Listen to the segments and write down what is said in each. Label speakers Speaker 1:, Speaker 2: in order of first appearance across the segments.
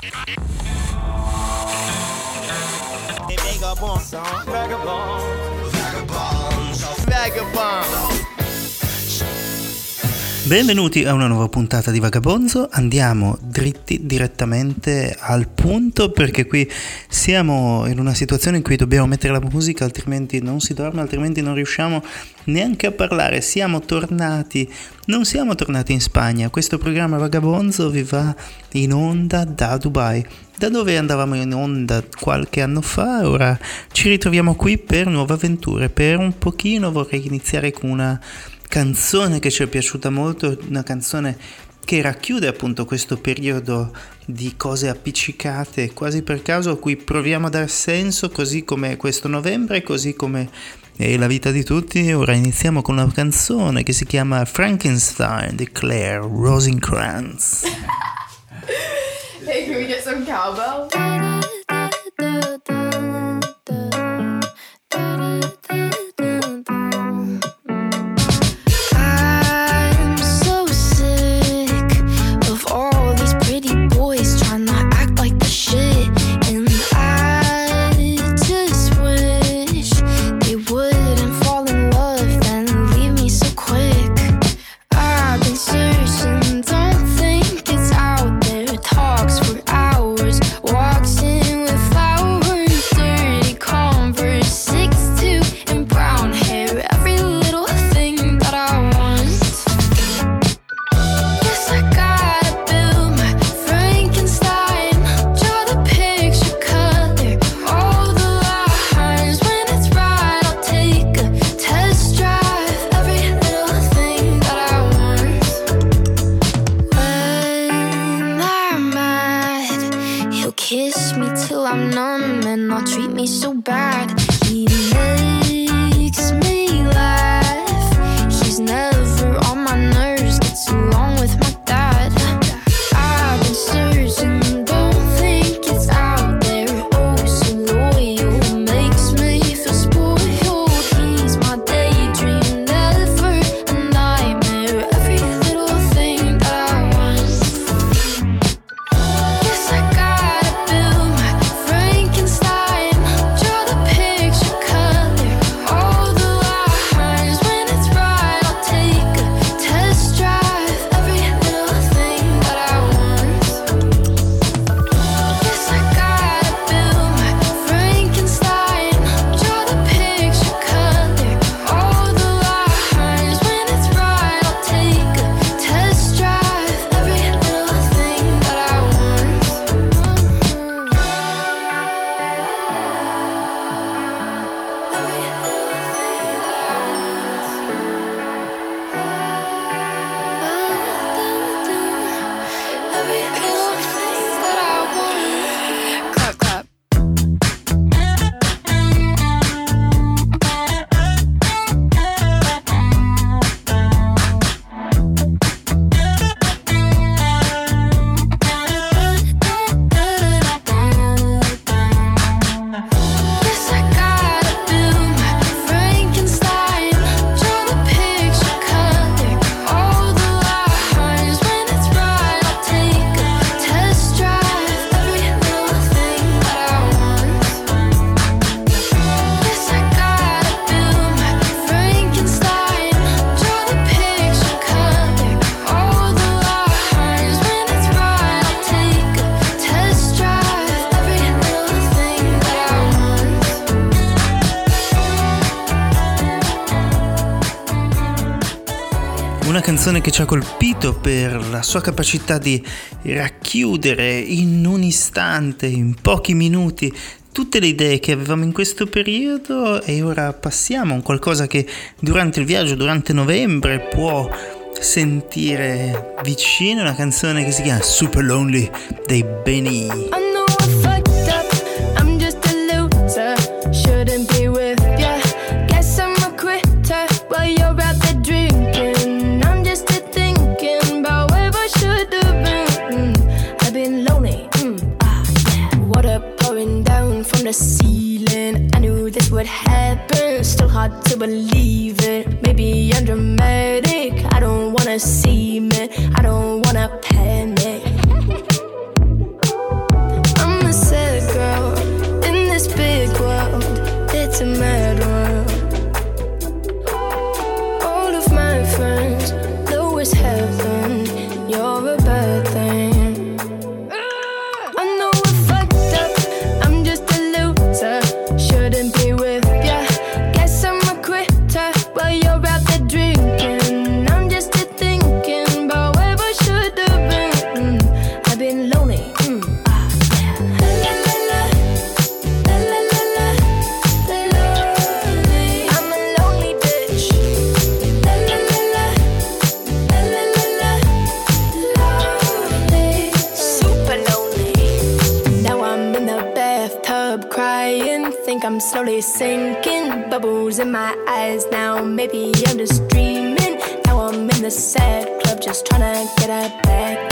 Speaker 1: They make a Vagabond song. Vagabond. Vagabond. Vagabond. Vagabond. Benvenuti a una nuova puntata di Vagabonzo, andiamo dritti direttamente al punto perché qui siamo in una situazione in cui dobbiamo mettere la musica altrimenti non si dorme, altrimenti non riusciamo neanche a parlare, siamo tornati, non siamo tornati in Spagna, questo programma Vagabonzo vi va in onda da Dubai, da dove andavamo in onda qualche anno fa, ora ci ritroviamo qui per nuove avventure, per un pochino vorrei iniziare con una canzone che ci è piaciuta molto, una canzone che racchiude appunto questo periodo di cose appiccicate quasi per caso a cui proviamo a dar senso così come questo novembre, così come è la vita di tutti. Ora iniziamo con una canzone che si chiama Frankenstein di Claire Rosencrantz.
Speaker 2: I'm numb and not treat me so bad. He makes me.
Speaker 1: Canzone che ci ha colpito per la sua capacità di racchiudere in un istante, in pochi minuti, tutte le idee che avevamo in questo periodo e ora passiamo a qualcosa che durante il viaggio, durante novembre, può sentire vicino, una canzone che si chiama Super Lonely dei Benny. the ceiling.
Speaker 3: I knew this would happen, still hard to believe it. Maybe I'm dramatic, I don't wanna see it, I don't wanna panic. body sinking, bubbles in my eyes now. Maybe I'm just dreaming. Now I'm in the sad club, just trying to get out. back.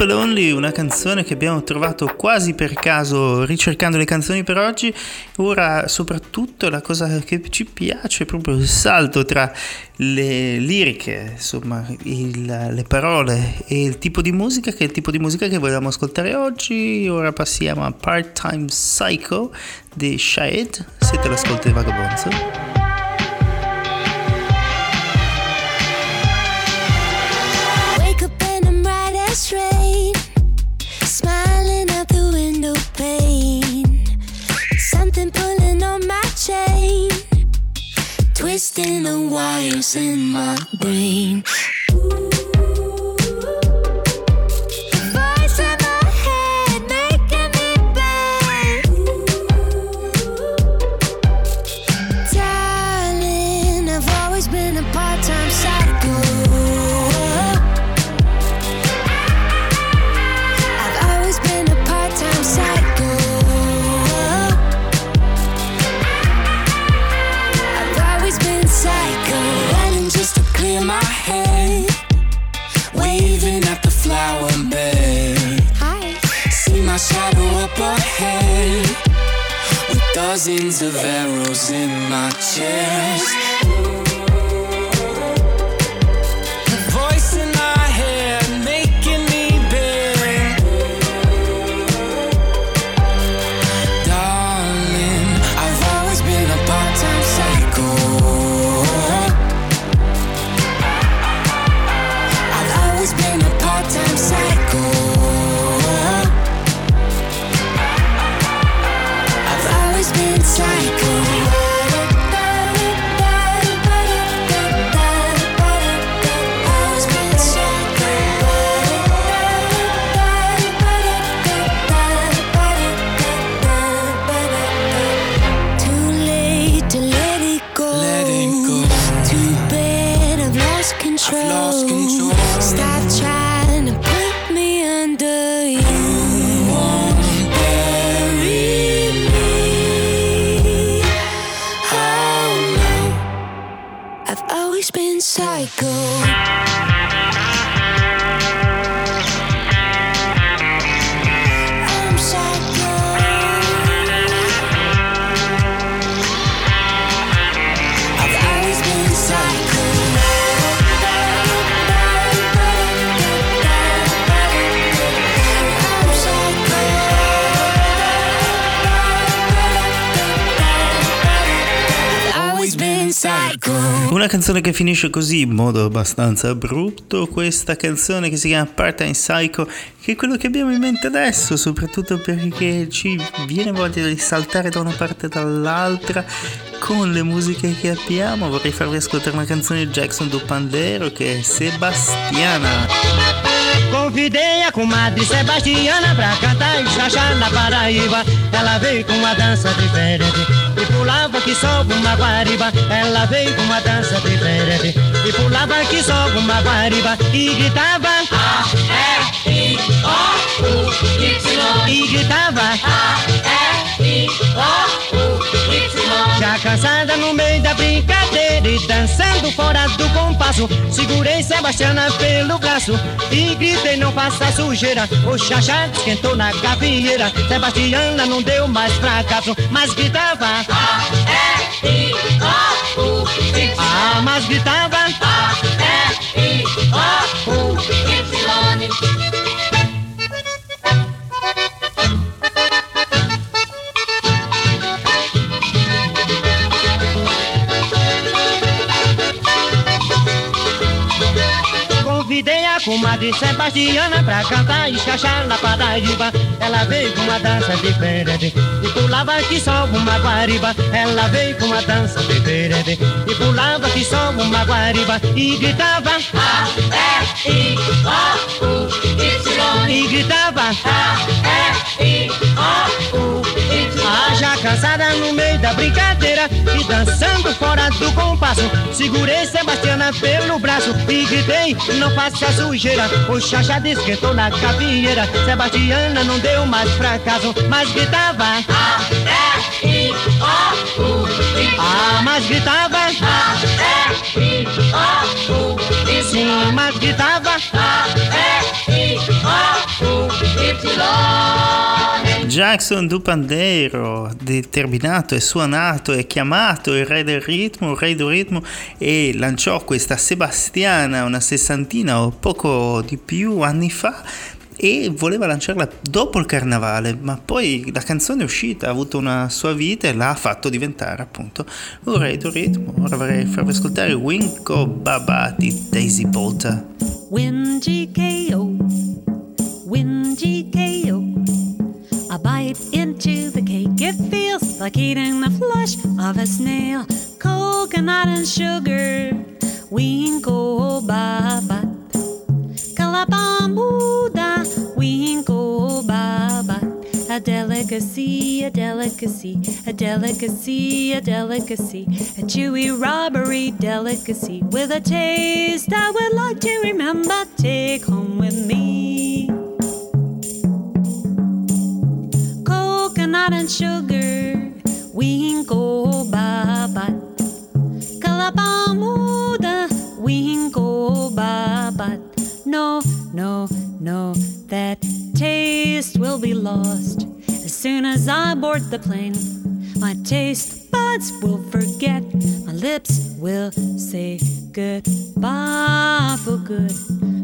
Speaker 3: Super Lonely,
Speaker 1: una canzone che abbiamo trovato quasi per caso ricercando le canzoni per oggi. Ora, soprattutto, la cosa che ci piace è proprio il salto tra le liriche, insomma, il, le parole e il tipo di musica, che è il tipo di musica che vogliamo ascoltare oggi. Ora passiamo a Part Time Psycho di Shaed. Siete l'ascolto di Vagabonzo.
Speaker 2: chain, twisting the wires in my brain. Ooh. Dozens of arrows in my chest.
Speaker 1: Canzone che finisce così in modo abbastanza abrupto, questa canzone che si chiama Part-Time Psycho, che è quello che abbiamo in mente adesso, soprattutto perché ci viene voglia di saltare da una parte e dall'altra con le musiche che abbiamo. Vorrei farvi ascoltare una canzone di Jackson do Pandero che è Sebastiana.
Speaker 4: Convidei a comadre Sebastiana pra cantar e chachar na Paraíba. Ela veio com uma dança diferente e pulava que só uma guariba. Ela veio com uma dança diferente e pulava que só uma guariba e gritava A R I O U Y e gritava A R I O U. Já cansada no meio da brincadeira e dançando fora do compasso, segurei Sebastiana pelo braço e gritei não faça sujeira. O chachá esquentou na gavieira, Sebastiana não deu mais fracasso, mas gritava comadre Sebastiana pra cantar e chachar na Paraíba. Ela veio com uma dança diferente e pulava que só uma guariba. Ela veio com uma dança diferente e pulava que só uma guariba e gritava A R I O U Y e gritava A R I O U já cansada no meio da brincadeira e dançando fora do compasso, segurei Sebastiana pelo braço e gritei não faça sujeira. O chachá esquentou na gavieira, Sebastiana não deu mais fracasso, mas gritava A R I O U. Ah, mas gritava A R I O U Y. Sim, mas gritava A R I O U.
Speaker 1: Jackson do Pandero, determinato e suonato e chiamato il re del ritmo, il re del ritmo e lanciò questa Sebastiana una sessantina o poco di più anni fa e voleva lanciarla dopo il carnavale, ma poi la canzone è uscita, ha avuto una sua vita e l'ha fatto diventare appunto un re del ritmo. Ora vorrei farvi ascoltare Winko Baba di Daisy Polter.
Speaker 5: Win GKO, win GKO. Into the cake, it feels like eating the flesh of a snail. Coconut and sugar, winko baba. Calabamuda, winko baba. A delicacy, a delicacy, a delicacy, a delicacy, a chewy robbery delicacy with a taste I would like to remember. Take home with me. And sugar, winko baba. Calabamuda, winko baba. No, no, no, that taste will be lost as soon as I board the plane. My taste buds will forget, my lips will say goodbye for good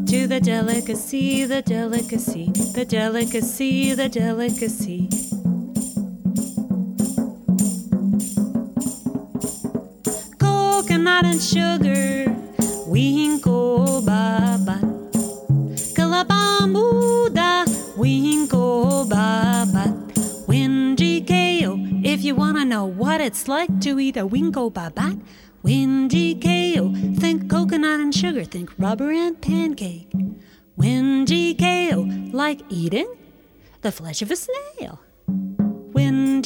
Speaker 5: to the delicacy, the delicacy, the delicacy, the delicacy. Coconut and sugar, winko baba. Calabamuda, winko baba. GKO, if you wanna know what it's like to eat a winko babat. Win GKO, think coconut and sugar, think rubber and pancake. Win GKO, like eating the flesh of a snail. Win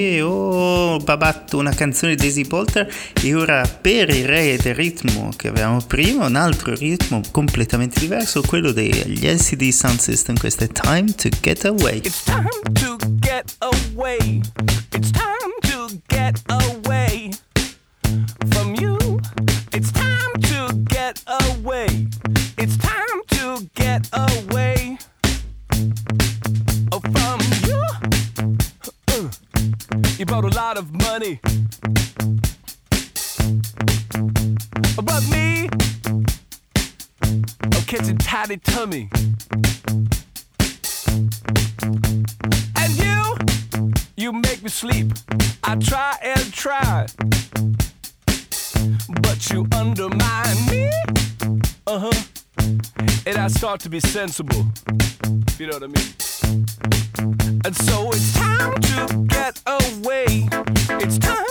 Speaker 1: che ho babatto una canzone di Daisy Polter e ora per il re del ritmo che avevamo prima un altro ritmo completamente diverso quello degli LCD Sound System questo è Time to Get Away
Speaker 6: It's time to get away. It's time to get away to be sensible. You know what I mean? And so it's time to get away. It's time.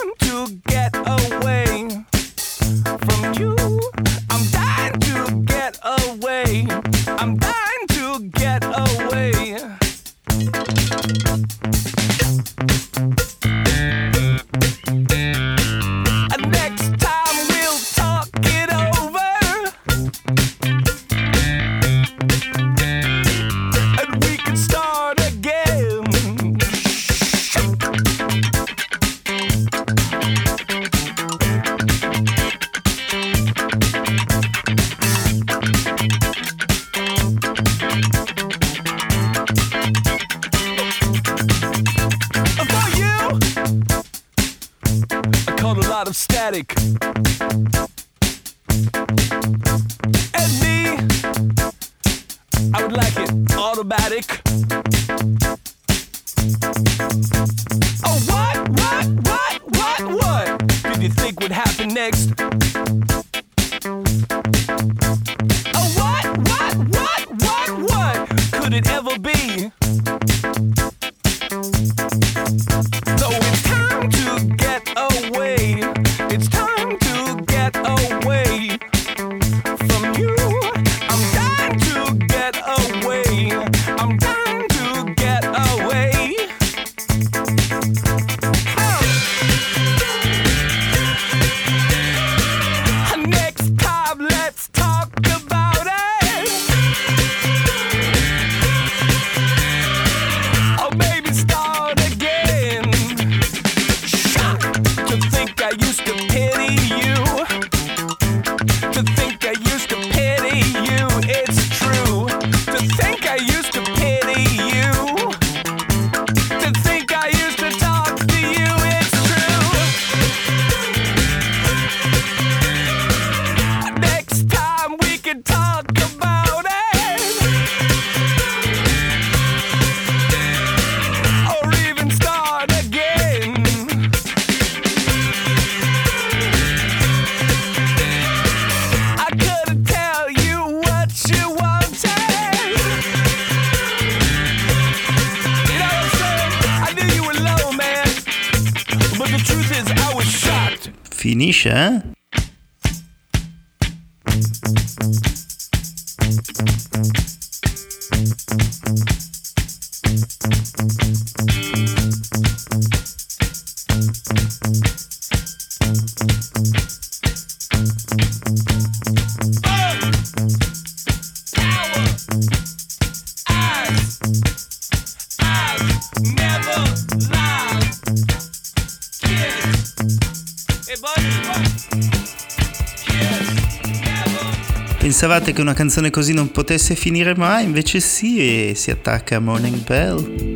Speaker 1: Pensavate che una canzone così non potesse finire mai, invece sì, e si attacca a Morning Bell.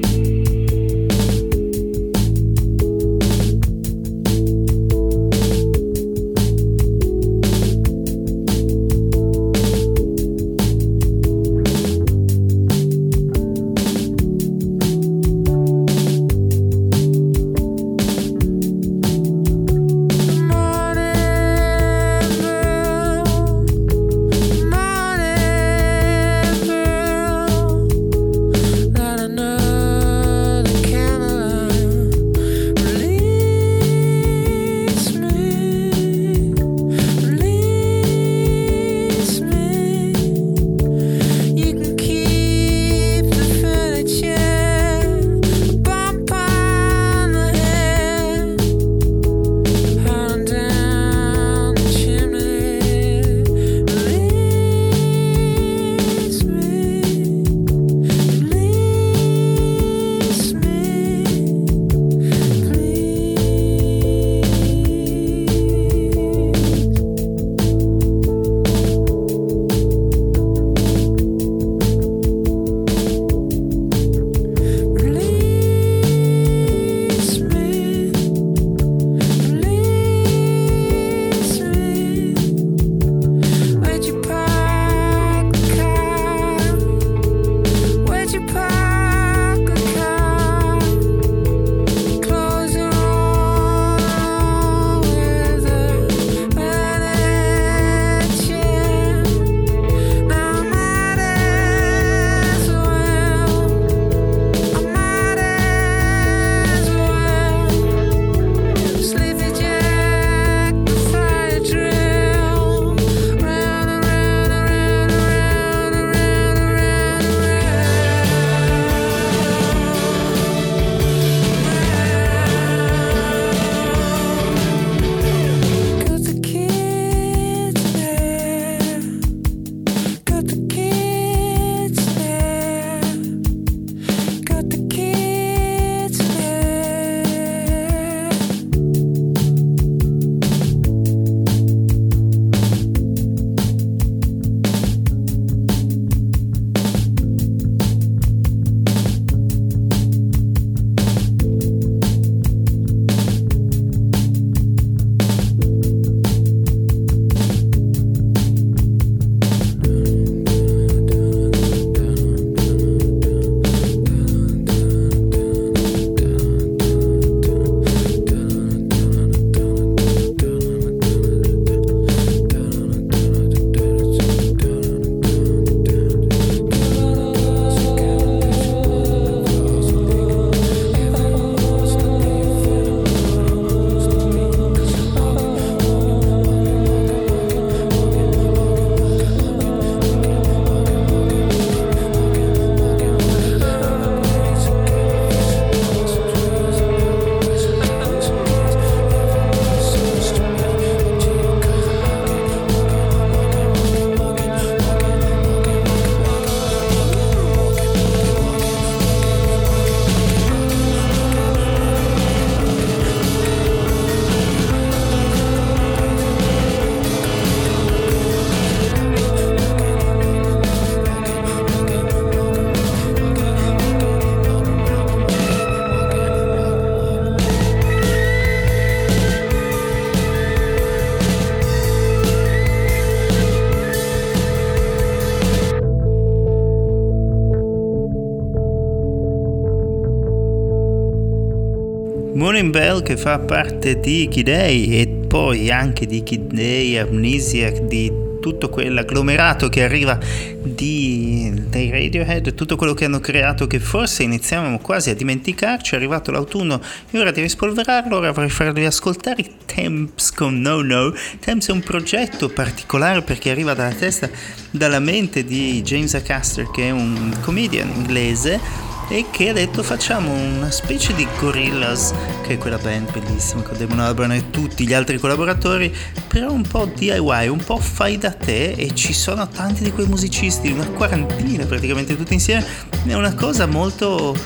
Speaker 1: Morning Bell che fa parte di Kid e poi anche di Kid Day, Amnesiac, di tutto quell'agglomerato che arriva di, dai Radiohead, tutto quello che hanno creato che forse iniziavamo quasi a dimenticarci, è arrivato l'autunno, è ora di rispolverarlo, ora vorrei farvi ascoltare Temps con No No. Temps è un progetto particolare perché arriva dalla testa, dalla mente di James Acaster che è un comedian inglese e che ha detto facciamo una specie di Gorillaz, che è quella band bellissima con Damon Albarn e tutti gli altri collaboratori, però un po' DIY, un po' fai da te e ci sono tanti di quei musicisti, una quarantina praticamente tutti insieme, è una cosa molto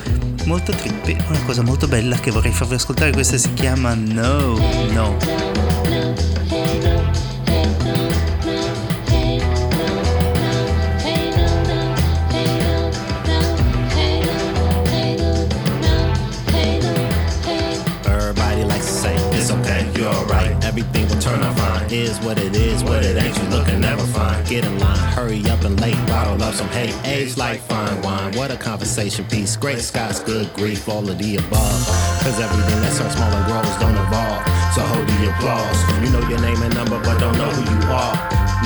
Speaker 1: molto trippy, una cosa molto bella che vorrei farvi ascoltare, questa si chiama No No.
Speaker 7: Turn out fine. Is what it is, what it ain't, you looking never fine. Get in line, hurry up and late, bottle up some hate. Age like fine wine, what a conversation piece. Great skies, good grief, all of the above. Cause everything that starts small and grows don't evolve. So hold the applause. You know your name and number, but don't know who you are.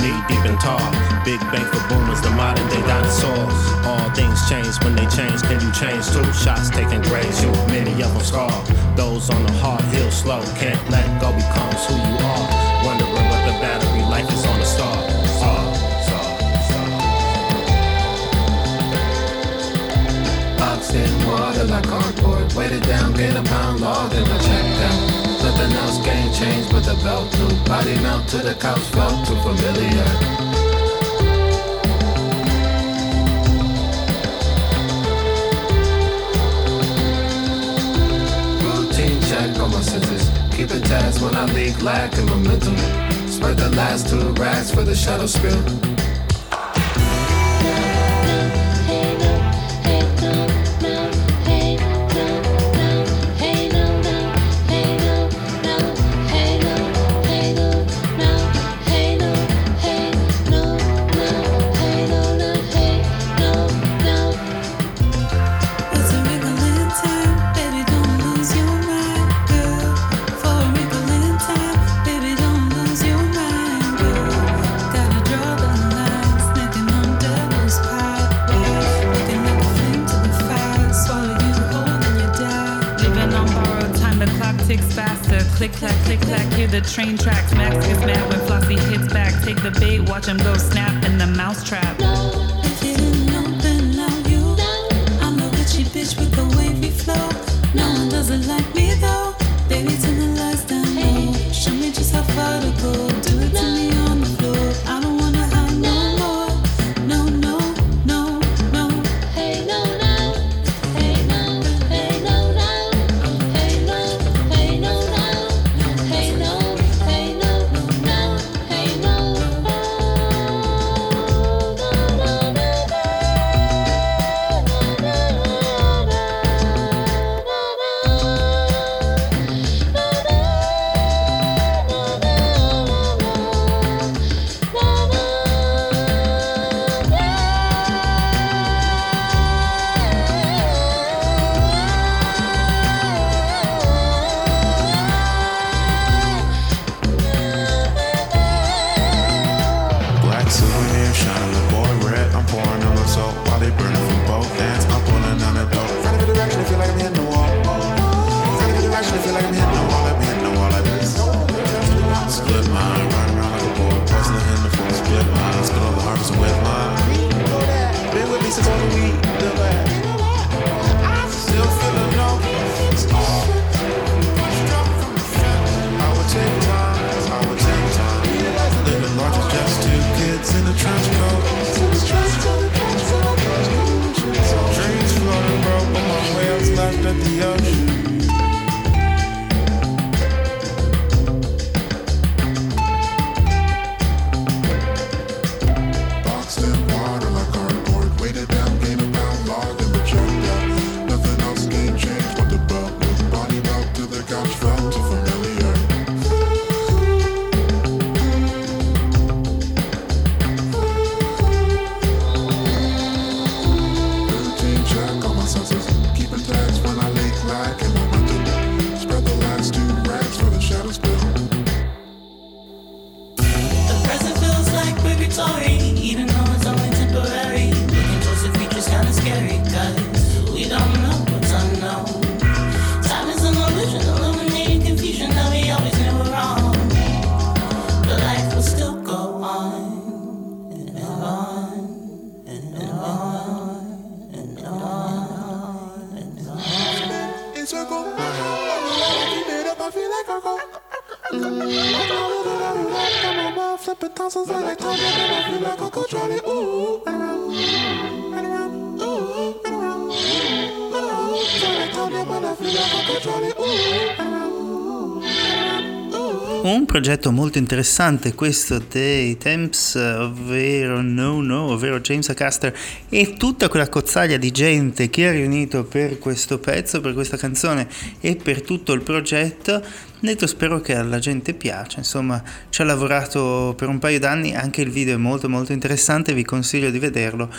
Speaker 7: Knee deep and tall. Big bang for boomers, the modern day dinosaurs. All things change when they change. Can you change too? Shots taking graves, you many of them scar. Those on the hard hill slow, can't let go becomes who you are. Wondering what the battery life is on the star.
Speaker 8: Boxed in water like cardboard. Weighted down, gain a pound law, then I checked out. Nothing else gained change but the belt loop. Body melt to the couch, felt too familiar. Keep it when I leak lack in momentum. Spread the last two racks for the shadow spill.
Speaker 9: Click clack, click clack, hear the train tracks. Max gets mad when Flossie hits back. Take the bait, watch him go snap in the mousetrap.
Speaker 1: Progetto molto interessante questo dei Temps, ovvero No No, ovvero James Acaster e tutta quella cozzaglia di gente che ha riunito per questo pezzo, per questa canzone e per tutto il progetto. Detto spero che alla gente piaccia, insomma ci ha lavorato per un paio d'anni, anche il video è molto molto interessante, vi consiglio di vederlo.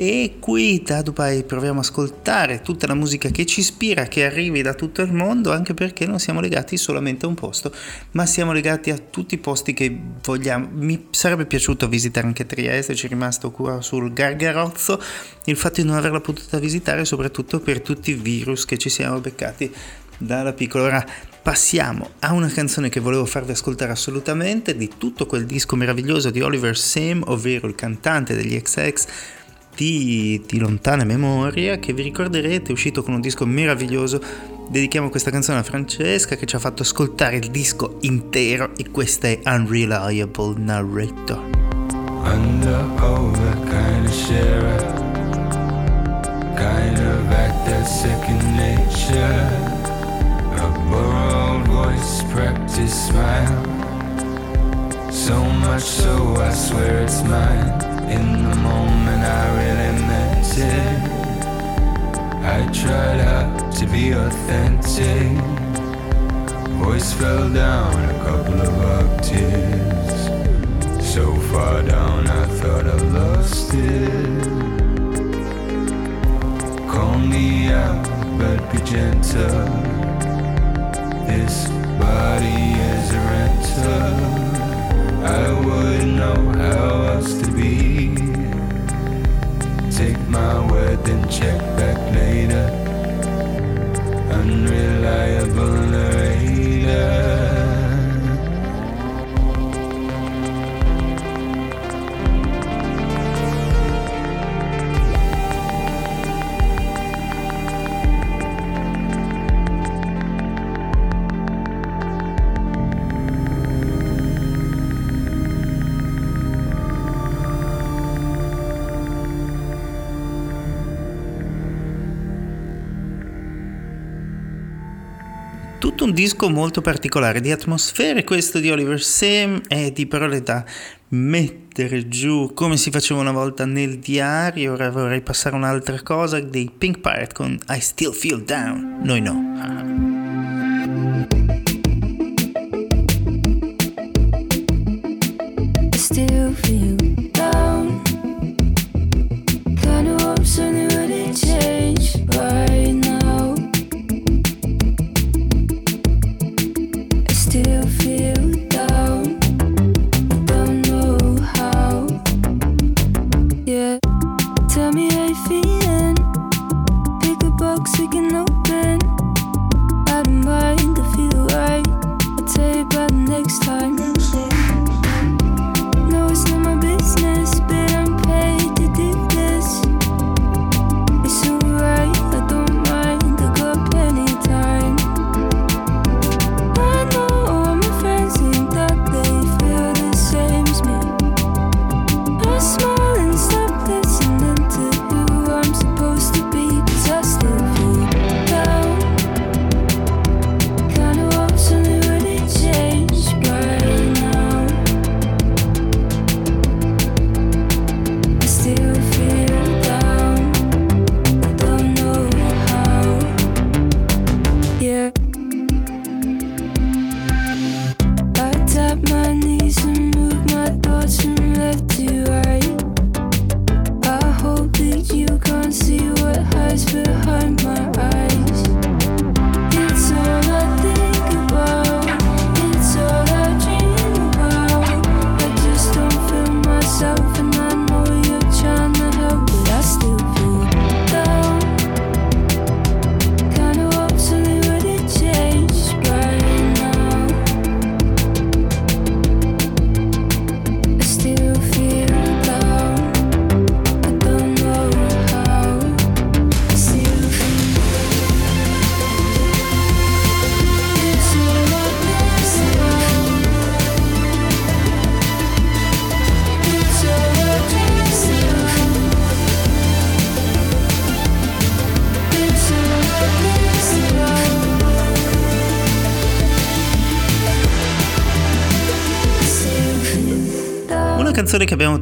Speaker 1: E qui da Dubai proviamo a ascoltare tutta la musica che ci ispira, che arrivi da tutto il mondo, anche perché non siamo legati solamente a un posto, ma siamo legati a tutti i posti che vogliamo. Mi sarebbe piaciuto visitare anche Trieste, ci è rimasto qua sul Gargarozzo, il fatto di non averla potuta visitare soprattutto per tutti i virus che ci siamo beccati dalla piccola. Ora passiamo a una canzone che volevo farvi ascoltare assolutamente di tutto quel disco meraviglioso di Oliver Sim, ovvero il cantante degli XX di, di lontana memoria che vi ricorderete è uscito con un disco meraviglioso dedichiamo questa canzone a Francesca che ci ha fatto ascoltare il disco intero e questa è Unreliable Narrator
Speaker 10: Under over, kind of share kind of act that's second nature. A borrowed voice, practice smile. So much so, I swear it's mine. In the moment, I really meant it. I tried out to be authentic. Voice fell down a couple of octaves. So far down, I thought I lost it. Call me out, but be gentle. This body is a rental. I wouldn't know how else to be. Take my word, then check back later. Unreliable narrator.
Speaker 1: Un disco molto particolare di atmosfere questo di Oliver Sim e di parole da mettere giù come si faceva una volta nel diario. Ora vorrei passare un'altra cosa dei Pink Pirate con I Still Feel Down. Noi no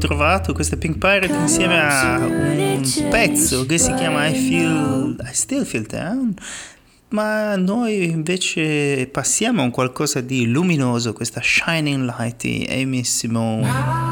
Speaker 6: ritrovato queste Pink Pirate insieme a un pezzo che si chiama I Feel I Still Feel Town ma noi invece passiamo a un qualcosa di luminoso questa Shining Light di Amy Simone.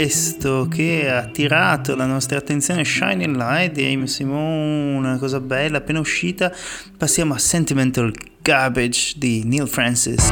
Speaker 6: questo che ha attirato la nostra attenzione Shining Light di Amy Simone, una cosa bella appena uscita. Passiamo a Sentimental Garbage di Neil Francis.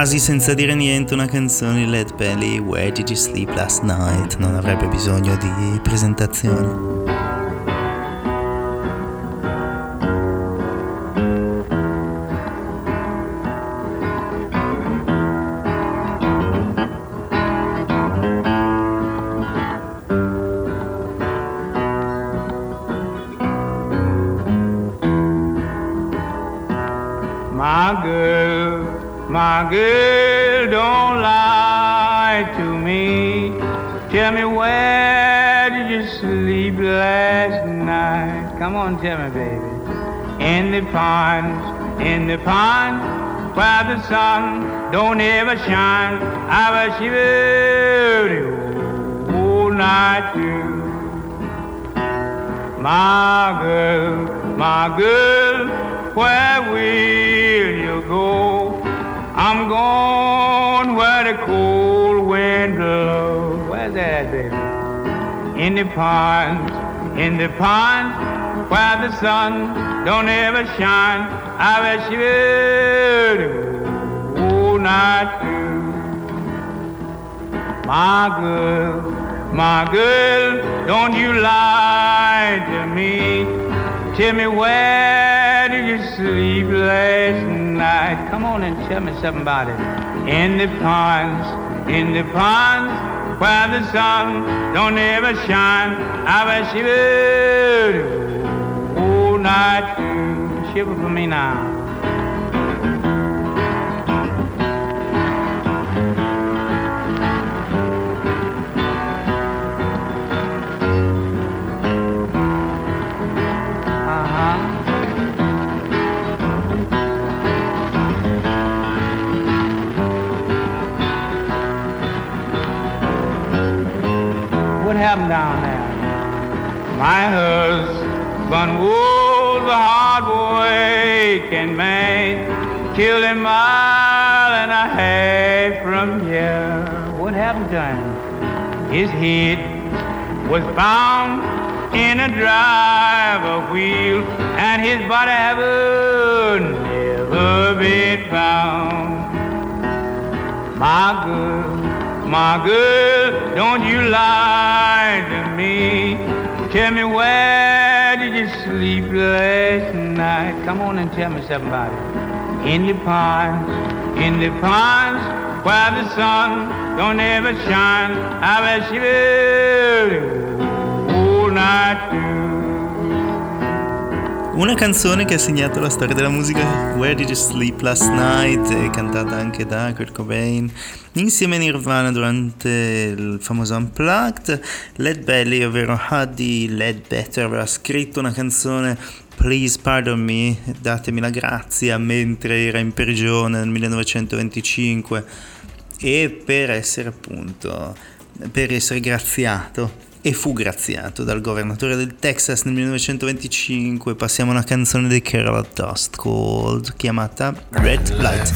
Speaker 1: Quasi senza dire niente una canzone di Led Belly, Where Did You Sleep Last Night? Non avrebbe bisogno di presentazione.
Speaker 11: The sun don't ever shine. I was shivering all night through. My girl, my girl, where will you go? I'm going where the cold wind blows. Where's that, baby? In the ponds, in the ponds, where the sun don't ever shine. I wish you would night through. My girl, my girl, don't you lie to me. Tell me where did you sleep last night? Come on and tell me something about it. In the ponds, in the ponds, where the sun don't ever shine. I wish you would all night through. Shiver for me now. My husband was a hard working man, killed a mile and a half from here. What happened to him? His head was found in a driver wheel, and his body haven't never been found. My girl, my girl, don't you lie to me. Tell me where did you sleep last night? Come on and tell me something about. In the ponds, in the ponds, where the sun don't ever shine. I bet you all night through.
Speaker 1: Una canzone che ha segnato la storia della musica Where Did You Sleep Last Night, cantata anche da Kurt Cobain insieme a Nirvana durante il famoso Unplugged. Led Belly, ovvero Huddy Ledbetter, aveva scritto una canzone Please Pardon Me, datemi la grazia, mentre era in prigione nel 1925 e per essere appunto, per essere graziato e fu graziato dal governatore del Texas nel 1925. Passiamo a una canzone di Carol Dust Cold chiamata Red Light.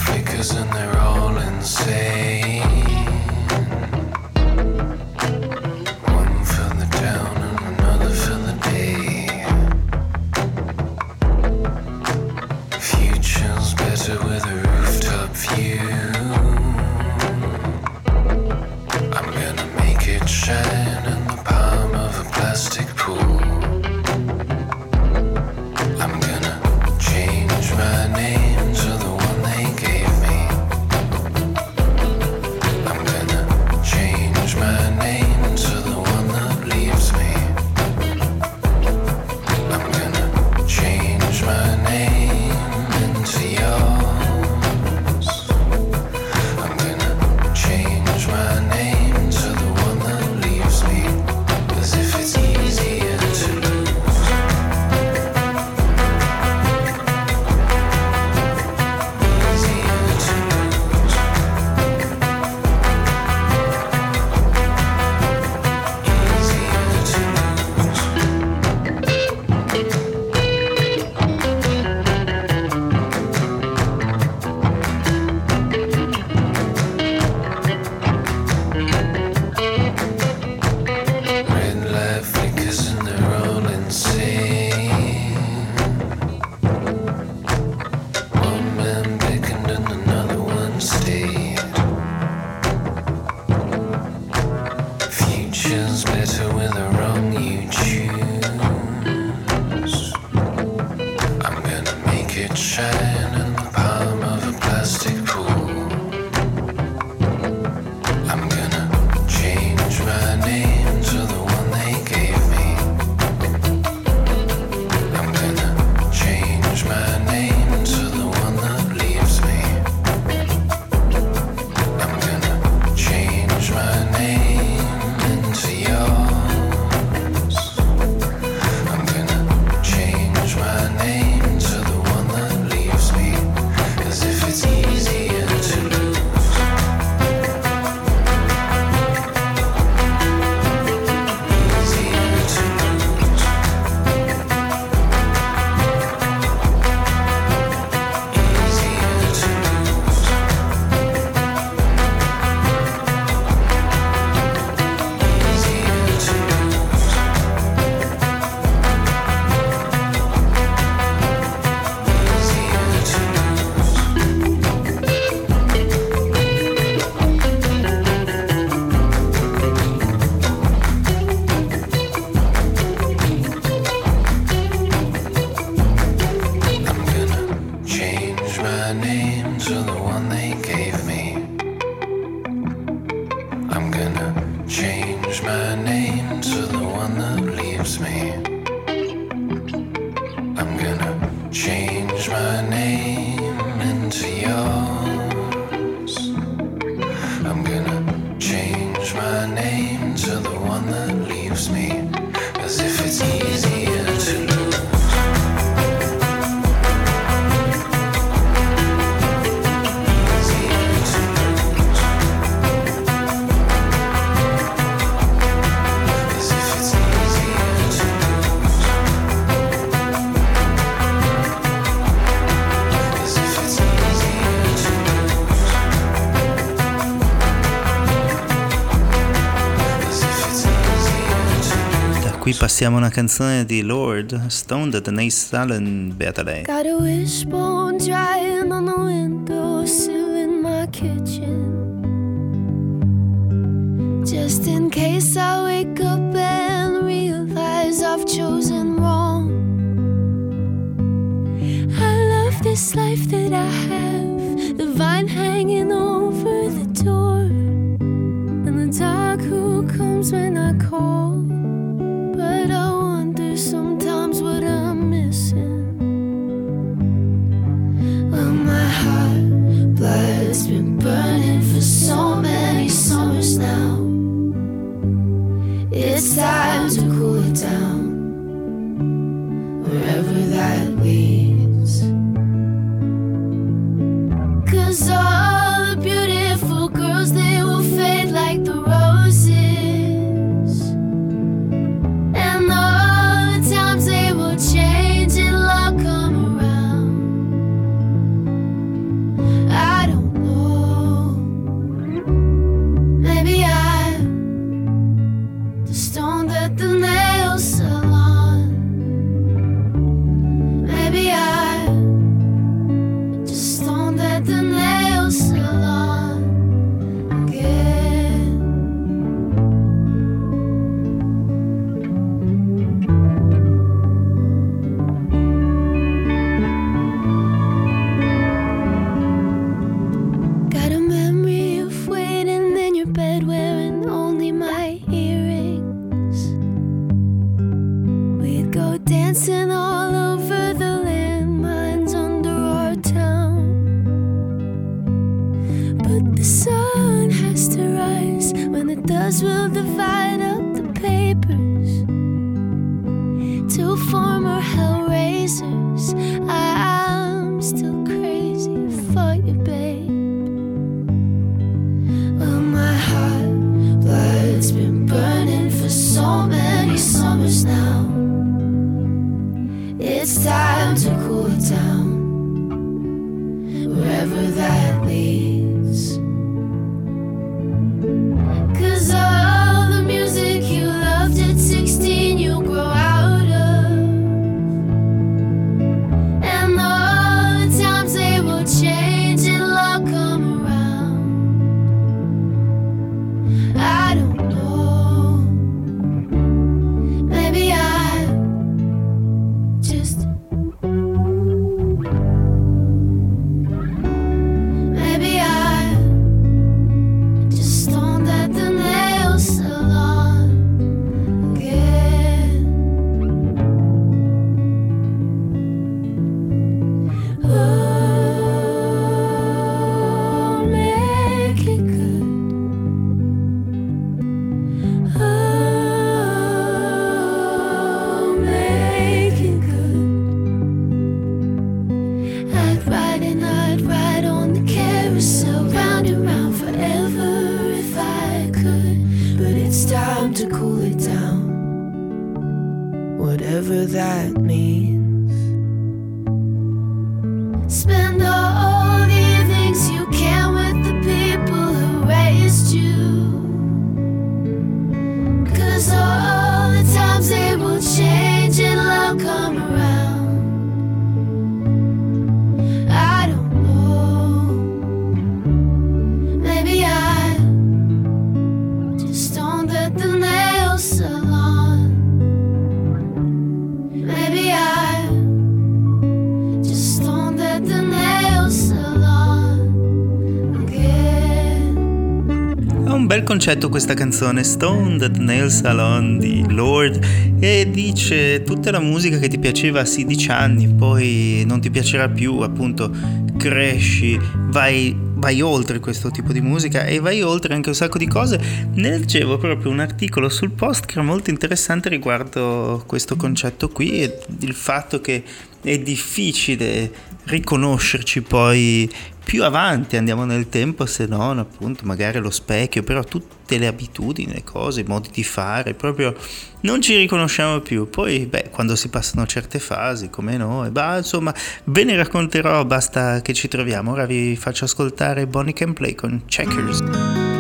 Speaker 1: qui passiamo a una canzone di Lord Stone, The Denise Stalin, beata.
Speaker 2: Got a wishbone. will divide
Speaker 1: concetto questa canzone Stoned at Nail Salon di Lord e dice tutta la musica che ti piaceva a 16 anni poi non ti piacerà più appunto cresci vai, vai oltre questo tipo di musica e vai oltre anche un sacco di cose. Ne leggevo proprio un articolo sul post che era molto interessante riguardo questo concetto qui e il fatto che è difficile riconoscerci poi più avanti, andiamo nel tempo, se non appunto magari lo specchio, però tutte le abitudini, le cose, i modi di fare, proprio non ci riconosciamo più. Poi, beh, quando si passano certe fasi, come noi, beh, insomma, ve ne racconterò, basta che ci troviamo. Ora vi faccio ascoltare Bonnie Can Play con Checkers.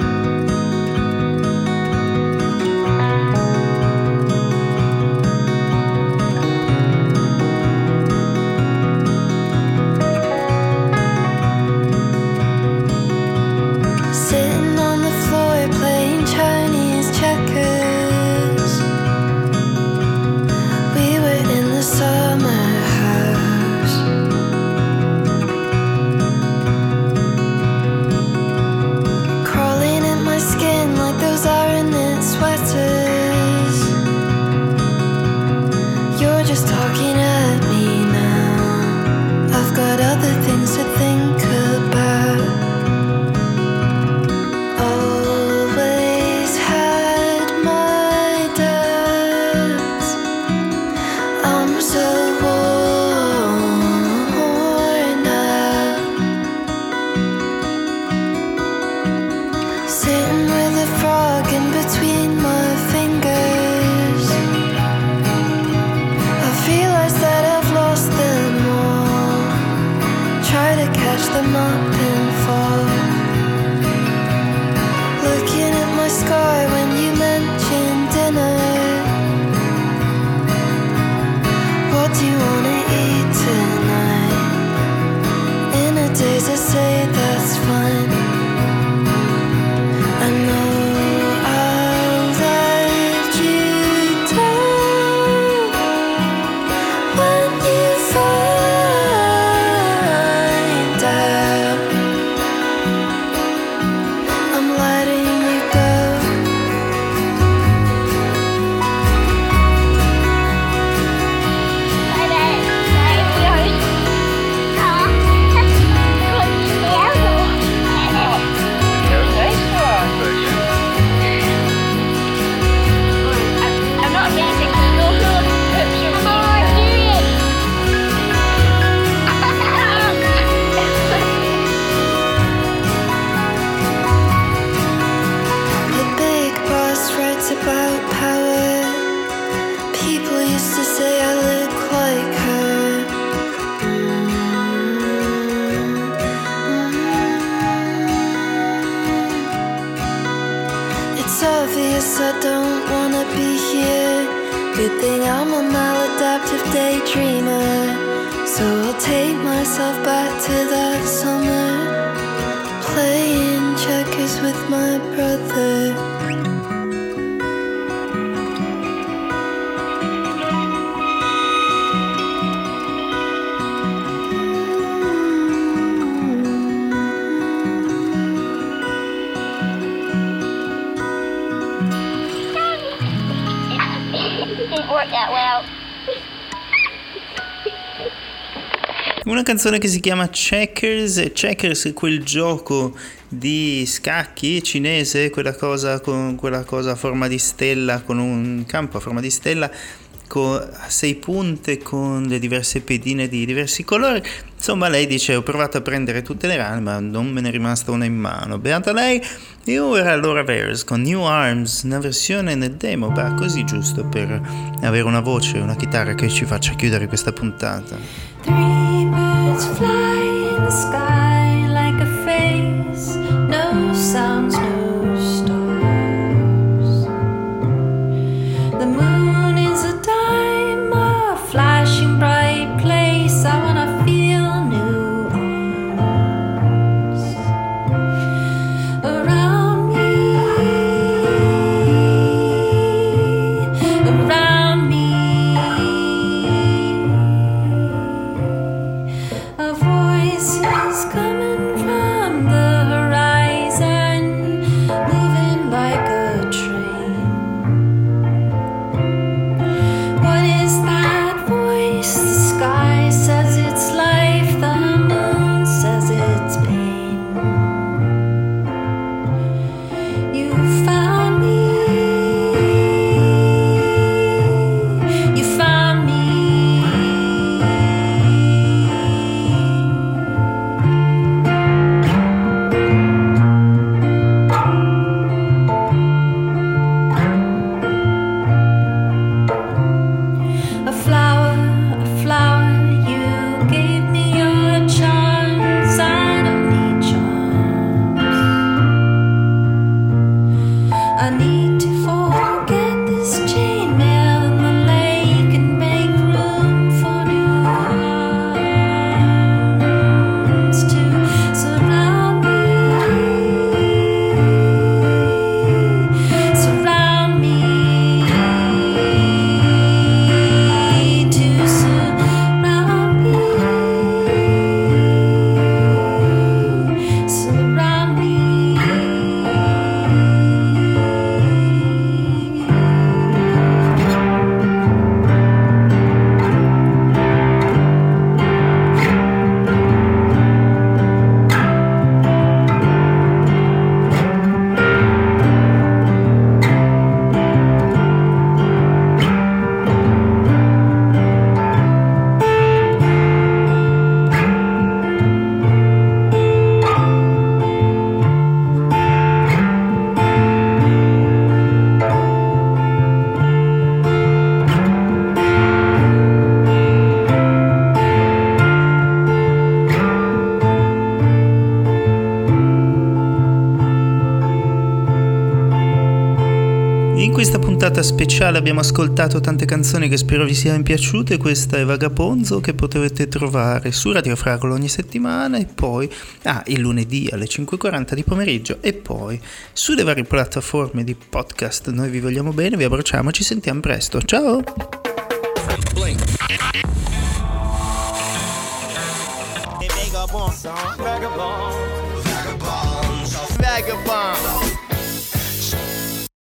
Speaker 1: Una canzone che si chiama Checkers, Checkers è quel gioco di scacchi cinese, quella cosa con quella cosa a forma di stella, con un campo a forma di stella a sei punte con le diverse pedine di diversi colori. Insomma, lei dice: Ho provato a prendere tutte le rane, ma non me ne è rimasta una in mano. Beata lei, e ora Laura Vers con New Arms, una versione nel demo, beh, così giusto per avere una voce una chitarra che ci faccia chiudere questa puntata.
Speaker 12: Let's fly.
Speaker 1: Speciale abbiamo ascoltato tante canzoni che spero vi siano piaciute. Questa è Vagaponzo che potete trovare su Radio Fragolo ogni settimana e poi ah, il lunedì alle 5.40 di pomeriggio e poi sulle varie piattaforme di podcast. Noi vi vogliamo bene, vi abbracciamo, ci sentiamo presto. Ciao!